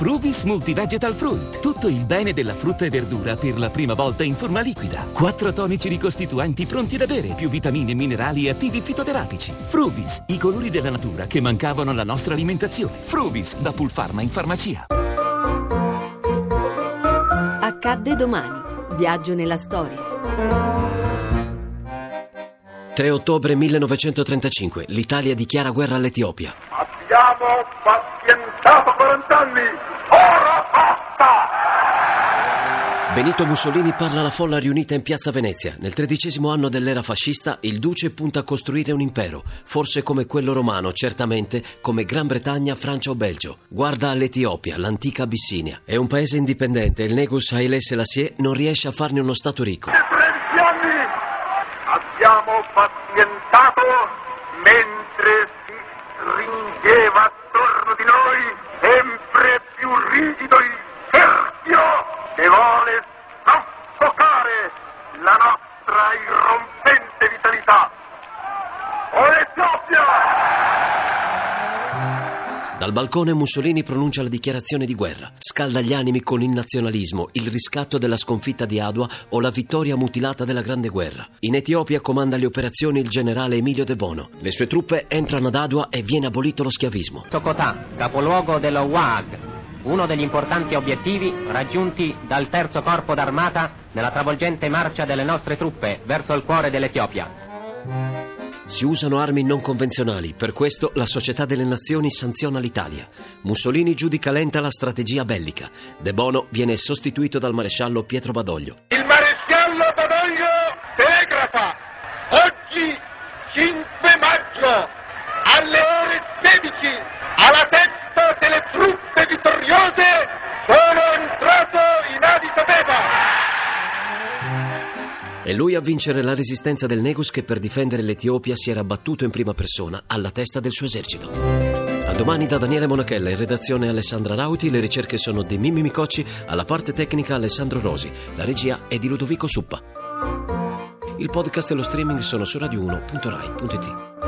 Fruvis Multivegetal Fruit. Tutto il bene della frutta e verdura per la prima volta in forma liquida. Quattro tonici ricostituenti pronti da bere, più vitamine, minerali e attivi fitoterapici. Fruvis, i colori della natura che mancavano alla nostra alimentazione. Fruvis, da Pulpharma in farmacia. Accadde domani. Viaggio nella storia. 3 ottobre 1935. L'Italia dichiara guerra all'Etiopia. Abbiamo pazientato 40 anni. Ora basta! Benito Mussolini parla alla folla riunita in piazza Venezia. Nel tredicesimo anno dell'era fascista, il duce punta a costruire un impero, forse come quello romano, certamente come Gran Bretagna, Francia o Belgio. Guarda all'Etiopia, l'antica Abissinia. È un paese indipendente e il Negus Haile Selassie non riesce a farne uno stato ricco. 13 anni abbiamo pazientato rigido il cerchio che vuole soffocare la nostra irrompente vitalità. O l'Etiopia! Dal balcone Mussolini pronuncia la dichiarazione di guerra. Scalda gli animi con il nazionalismo, il riscatto della sconfitta di Adua o la vittoria mutilata della Grande Guerra. In Etiopia comanda le operazioni il generale Emilio De Bono. Le sue truppe entrano ad Adua e viene abolito lo schiavismo. Sokotà, capoluogo dello WAG, uno degli importanti obiettivi raggiunti dal terzo corpo d'armata nella travolgente marcia delle nostre truppe verso il cuore dell'Etiopia. Si usano armi non convenzionali, per questo la Società delle Nazioni sanziona l'Italia. Mussolini giudica lenta la strategia bellica. De Bono viene sostituito dal maresciallo Pietro Badoglio. Il maresciallo Badoglio telegrafa oggi 5 maggio alle ore 16 È lui a vincere la resistenza del Negus che per difendere l'Etiopia si era battuto in prima persona alla testa del suo esercito. A domani da Daniele Monachella, in redazione Alessandra Rauti, le ricerche sono di Mimmi Micocci, alla parte tecnica Alessandro Rosi, la regia è di Ludovico Suppa. Il podcast e lo streaming sono su radio1.rai.it.